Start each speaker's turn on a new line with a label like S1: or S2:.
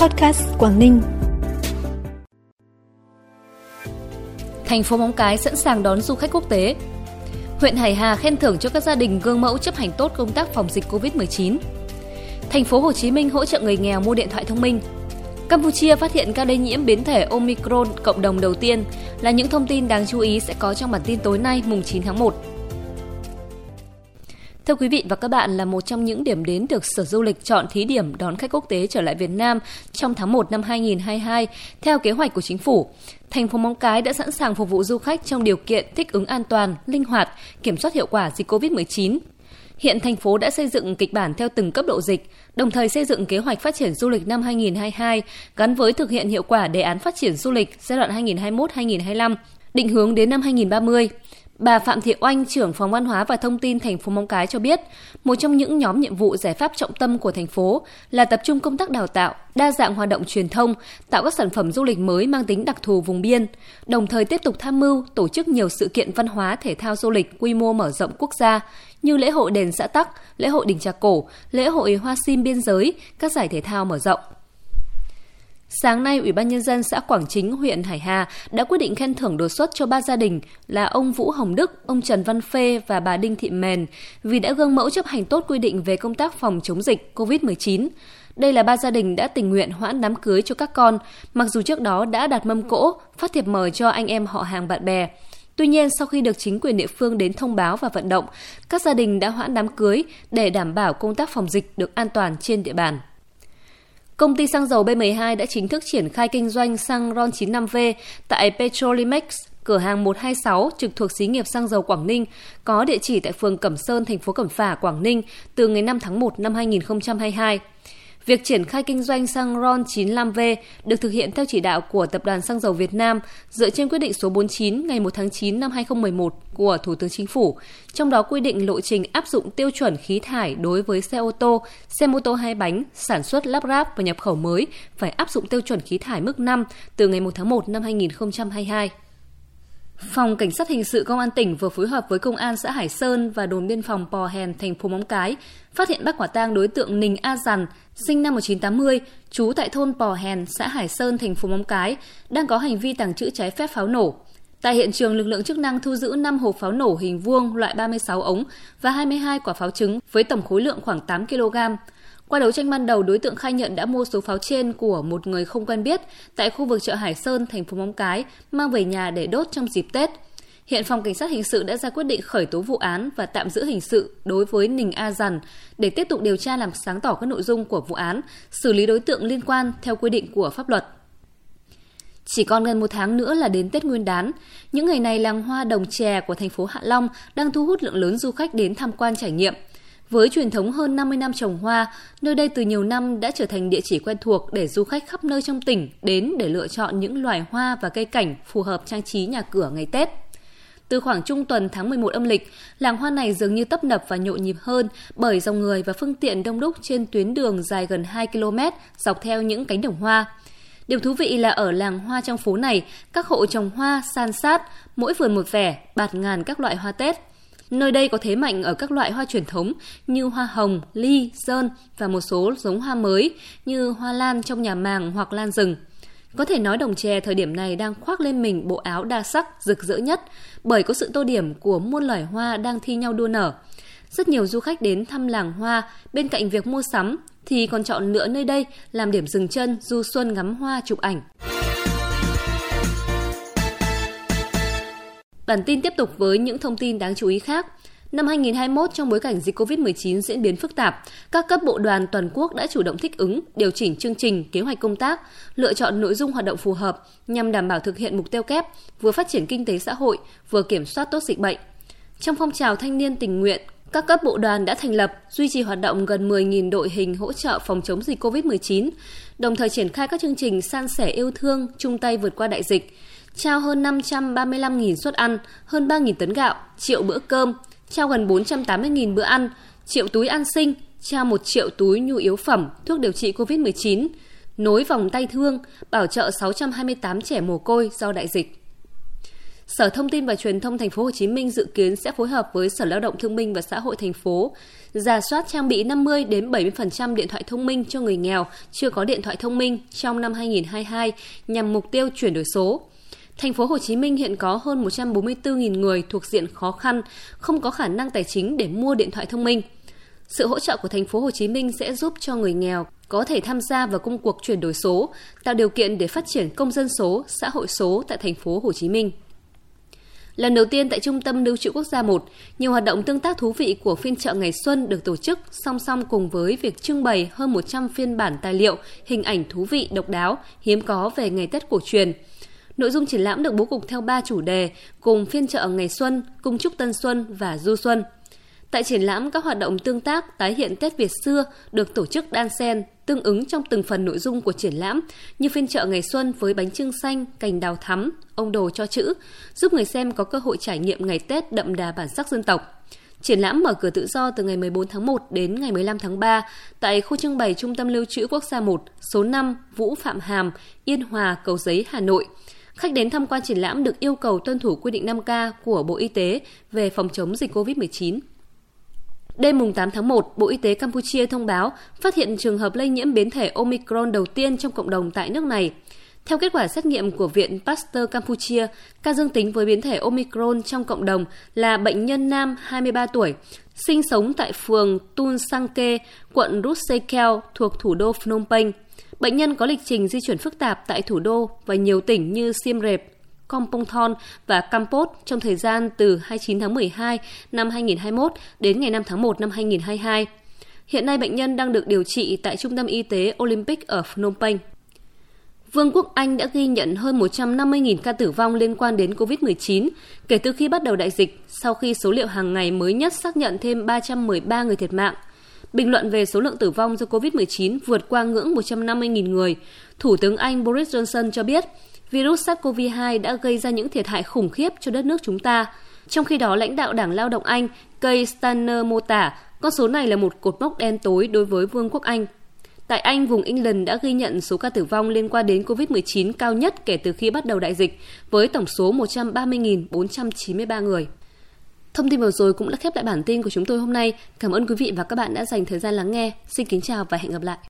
S1: Podcast Quảng Ninh.
S2: Thành phố Móng Cái sẵn sàng đón du khách quốc tế. Huyện Hải Hà khen thưởng cho các gia đình gương mẫu chấp hành tốt công tác phòng dịch Covid-19. Thành phố Hồ Chí Minh hỗ trợ người nghèo mua điện thoại thông minh. Campuchia phát hiện ca lây nhiễm biến thể Omicron cộng đồng đầu tiên là những thông tin đáng chú ý sẽ có trong bản tin tối nay, mùng 9 tháng 1. Thưa quý vị và các bạn, là một trong những điểm đến được Sở Du lịch chọn thí điểm đón khách quốc tế trở lại Việt Nam trong tháng 1 năm 2022 theo kế hoạch của chính phủ. Thành phố Móng Cái đã sẵn sàng phục vụ du khách trong điều kiện thích ứng an toàn, linh hoạt, kiểm soát hiệu quả dịch COVID-19. Hiện thành phố đã xây dựng kịch bản theo từng cấp độ dịch, đồng thời xây dựng kế hoạch phát triển du lịch năm 2022 gắn với thực hiện hiệu quả đề án phát triển du lịch giai đoạn 2021-2025, định hướng đến năm 2030. Bà Phạm Thị Oanh, trưởng phòng văn hóa và thông tin thành phố Móng Cái cho biết, một trong những nhóm nhiệm vụ giải pháp trọng tâm của thành phố là tập trung công tác đào tạo, đa dạng hoạt động truyền thông, tạo các sản phẩm du lịch mới mang tính đặc thù vùng biên, đồng thời tiếp tục tham mưu tổ chức nhiều sự kiện văn hóa thể thao du lịch quy mô mở rộng quốc gia như lễ hội đền xã Tắc, lễ hội đình Trà Cổ, lễ hội hoa sim biên giới, các giải thể thao mở rộng. Sáng nay, Ủy ban Nhân dân xã Quảng Chính, huyện Hải Hà đã quyết định khen thưởng đột xuất cho ba gia đình là ông Vũ Hồng Đức, ông Trần Văn Phê và bà Đinh Thị Mền vì đã gương mẫu chấp hành tốt quy định về công tác phòng chống dịch COVID-19. Đây là ba gia đình đã tình nguyện hoãn đám cưới cho các con, mặc dù trước đó đã đặt mâm cỗ, phát thiệp mời cho anh em họ hàng bạn bè. Tuy nhiên, sau khi được chính quyền địa phương đến thông báo và vận động, các gia đình đã hoãn đám cưới để đảm bảo công tác phòng dịch được an toàn trên địa bàn. Công ty xăng dầu B12 đã chính thức triển khai kinh doanh xăng RON 95V tại Petrolimex, cửa hàng 126 trực thuộc xí nghiệp xăng dầu Quảng Ninh, có địa chỉ tại phường Cẩm Sơn, thành phố Cẩm Phả, Quảng Ninh từ ngày 5 tháng 1 năm 2022. Việc triển khai kinh doanh xăng RON 95V được thực hiện theo chỉ đạo của Tập đoàn Xăng dầu Việt Nam dựa trên quyết định số 49 ngày 1 tháng 9 năm 2011 của Thủ tướng Chính phủ, trong đó quy định lộ trình áp dụng tiêu chuẩn khí thải đối với xe ô tô, xe mô tô hai bánh, sản xuất lắp ráp và nhập khẩu mới phải áp dụng tiêu chuẩn khí thải mức 5 từ ngày 1 tháng 1 năm 2022. Phòng Cảnh sát Hình sự Công an tỉnh vừa phối hợp với Công an xã Hải Sơn và đồn biên phòng Pò Hèn, thành phố Móng Cái, phát hiện bắt quả tang đối tượng Ninh A Dằn, sinh năm 1980, trú tại thôn Pò Hèn, xã Hải Sơn, thành phố Móng Cái, đang có hành vi tàng trữ trái phép pháo nổ. Tại hiện trường, lực lượng chức năng thu giữ 5 hộp pháo nổ hình vuông loại 36 ống và 22 quả pháo trứng với tổng khối lượng khoảng 8 kg. Qua đấu tranh ban đầu, đối tượng khai nhận đã mua số pháo trên của một người không quen biết tại khu vực chợ Hải Sơn, thành phố Móng Cái, mang về nhà để đốt trong dịp Tết. Hiện Phòng Cảnh sát Hình sự đã ra quyết định khởi tố vụ án và tạm giữ hình sự đối với Ninh A Dằn để tiếp tục điều tra làm sáng tỏ các nội dung của vụ án, xử lý đối tượng liên quan theo quy định của pháp luật. Chỉ còn gần một tháng nữa là đến Tết Nguyên đán. Những ngày này làng hoa đồng chè của thành phố Hạ Long đang thu hút lượng lớn du khách đến tham quan trải nghiệm – với truyền thống hơn 50 năm trồng hoa, nơi đây từ nhiều năm đã trở thành địa chỉ quen thuộc để du khách khắp nơi trong tỉnh đến để lựa chọn những loài hoa và cây cảnh phù hợp trang trí nhà cửa ngày Tết. Từ khoảng trung tuần tháng 11 âm lịch, làng hoa này dường như tấp nập và nhộn nhịp hơn bởi dòng người và phương tiện đông đúc trên tuyến đường dài gần 2 km dọc theo những cánh đồng hoa. Điều thú vị là ở làng hoa trong phố này, các hộ trồng hoa san sát, mỗi vườn một vẻ, bạt ngàn các loại hoa Tết. Nơi đây có thế mạnh ở các loại hoa truyền thống như hoa hồng, ly, sơn và một số giống hoa mới như hoa lan trong nhà màng hoặc lan rừng. Có thể nói đồng chè thời điểm này đang khoác lên mình bộ áo đa sắc rực rỡ nhất bởi có sự tô điểm của muôn loài hoa đang thi nhau đua nở. Rất nhiều du khách đến thăm làng hoa bên cạnh việc mua sắm thì còn chọn lựa nơi đây làm điểm dừng chân du xuân ngắm hoa chụp ảnh. Bản tin tiếp tục với những thông tin đáng chú ý khác. Năm 2021, trong bối cảnh dịch COVID-19 diễn biến phức tạp, các cấp bộ đoàn toàn quốc đã chủ động thích ứng, điều chỉnh chương trình, kế hoạch công tác, lựa chọn nội dung hoạt động phù hợp nhằm đảm bảo thực hiện mục tiêu kép, vừa phát triển kinh tế xã hội, vừa kiểm soát tốt dịch bệnh. Trong phong trào thanh niên tình nguyện, các cấp bộ đoàn đã thành lập, duy trì hoạt động gần 10.000 đội hình hỗ trợ phòng chống dịch COVID-19, đồng thời triển khai các chương trình san sẻ yêu thương, chung tay vượt qua đại dịch, trao hơn 535.000 suất ăn, hơn 3.000 tấn gạo, triệu bữa cơm, trao gần 480.000 bữa ăn, triệu túi an sinh, trao 1 triệu túi nhu yếu phẩm, thuốc điều trị COVID-19, nối vòng tay thương, bảo trợ 628 trẻ mồ côi do đại dịch. Sở Thông tin và Truyền thông Thành phố Hồ Chí Minh dự kiến sẽ phối hợp với Sở Lao động Thương binh và Xã hội thành phố giả soát trang bị 50 đến 70% điện thoại thông minh cho người nghèo chưa có điện thoại thông minh trong năm 2022 nhằm mục tiêu chuyển đổi số. Thành phố Hồ Chí Minh hiện có hơn 144.000 người thuộc diện khó khăn, không có khả năng tài chính để mua điện thoại thông minh. Sự hỗ trợ của thành phố Hồ Chí Minh sẽ giúp cho người nghèo có thể tham gia vào công cuộc chuyển đổi số, tạo điều kiện để phát triển công dân số, xã hội số tại thành phố Hồ Chí Minh. Lần đầu tiên tại Trung tâm Lưu trữ Quốc gia 1, nhiều hoạt động tương tác thú vị của phiên chợ ngày xuân được tổ chức song song cùng với việc trưng bày hơn 100 phiên bản tài liệu, hình ảnh thú vị, độc đáo, hiếm có về ngày Tết cổ truyền. Nội dung triển lãm được bố cục theo 3 chủ đề, cùng phiên chợ ngày xuân, cung trúc tân xuân và du xuân. Tại triển lãm, các hoạt động tương tác tái hiện Tết Việt xưa được tổ chức đan xen, tương ứng trong từng phần nội dung của triển lãm, như phiên chợ ngày xuân với bánh trưng xanh, cành đào thắm, ông đồ cho chữ, giúp người xem có cơ hội trải nghiệm ngày Tết đậm đà bản sắc dân tộc. Triển lãm mở cửa tự do từ ngày 14 tháng 1 đến ngày 15 tháng 3 tại khu trưng bày Trung tâm Lưu trữ Quốc gia 1, số 5, Vũ Phạm Hàm, Yên Hòa, Cầu Giấy, Hà Nội. Khách đến tham quan triển lãm được yêu cầu tuân thủ quy định 5K của Bộ Y tế về phòng chống dịch COVID-19. Đêm mùng 8 tháng 1, Bộ Y tế Campuchia thông báo phát hiện trường hợp lây nhiễm biến thể Omicron đầu tiên trong cộng đồng tại nước này. Theo kết quả xét nghiệm của Viện Pasteur Campuchia, ca dương tính với biến thể Omicron trong cộng đồng là bệnh nhân nam 23 tuổi, sinh sống tại phường Tun Sangke, quận Rusekeo thuộc thủ đô Phnom Penh. Bệnh nhân có lịch trình di chuyển phức tạp tại thủ đô và nhiều tỉnh như Siem Reap, Kompong Thon và Kampot trong thời gian từ 29 tháng 12 năm 2021 đến ngày 5 tháng 1 năm 2022. Hiện nay bệnh nhân đang được điều trị tại Trung tâm Y tế Olympic ở Phnom Penh. Vương quốc Anh đã ghi nhận hơn 150.000 ca tử vong liên quan đến COVID-19 kể từ khi bắt đầu đại dịch, sau khi số liệu hàng ngày mới nhất xác nhận thêm 313 người thiệt mạng. Bình luận về số lượng tử vong do COVID-19 vượt qua ngưỡng 150.000 người, Thủ tướng Anh Boris Johnson cho biết virus SARS-CoV-2 đã gây ra những thiệt hại khủng khiếp cho đất nước chúng ta. Trong khi đó, lãnh đạo Đảng Lao động Anh Keir Starmer mô tả con số này là một cột mốc đen tối đối với Vương quốc Anh. Tại Anh, vùng England đã ghi nhận số ca tử vong liên quan đến COVID-19 cao nhất kể từ khi bắt đầu đại dịch, với tổng số 130.493 người. Thông tin vừa rồi cũng đã khép lại bản tin của chúng tôi hôm nay. Cảm ơn quý vị và các bạn đã dành thời gian lắng nghe. Xin kính chào và hẹn gặp lại.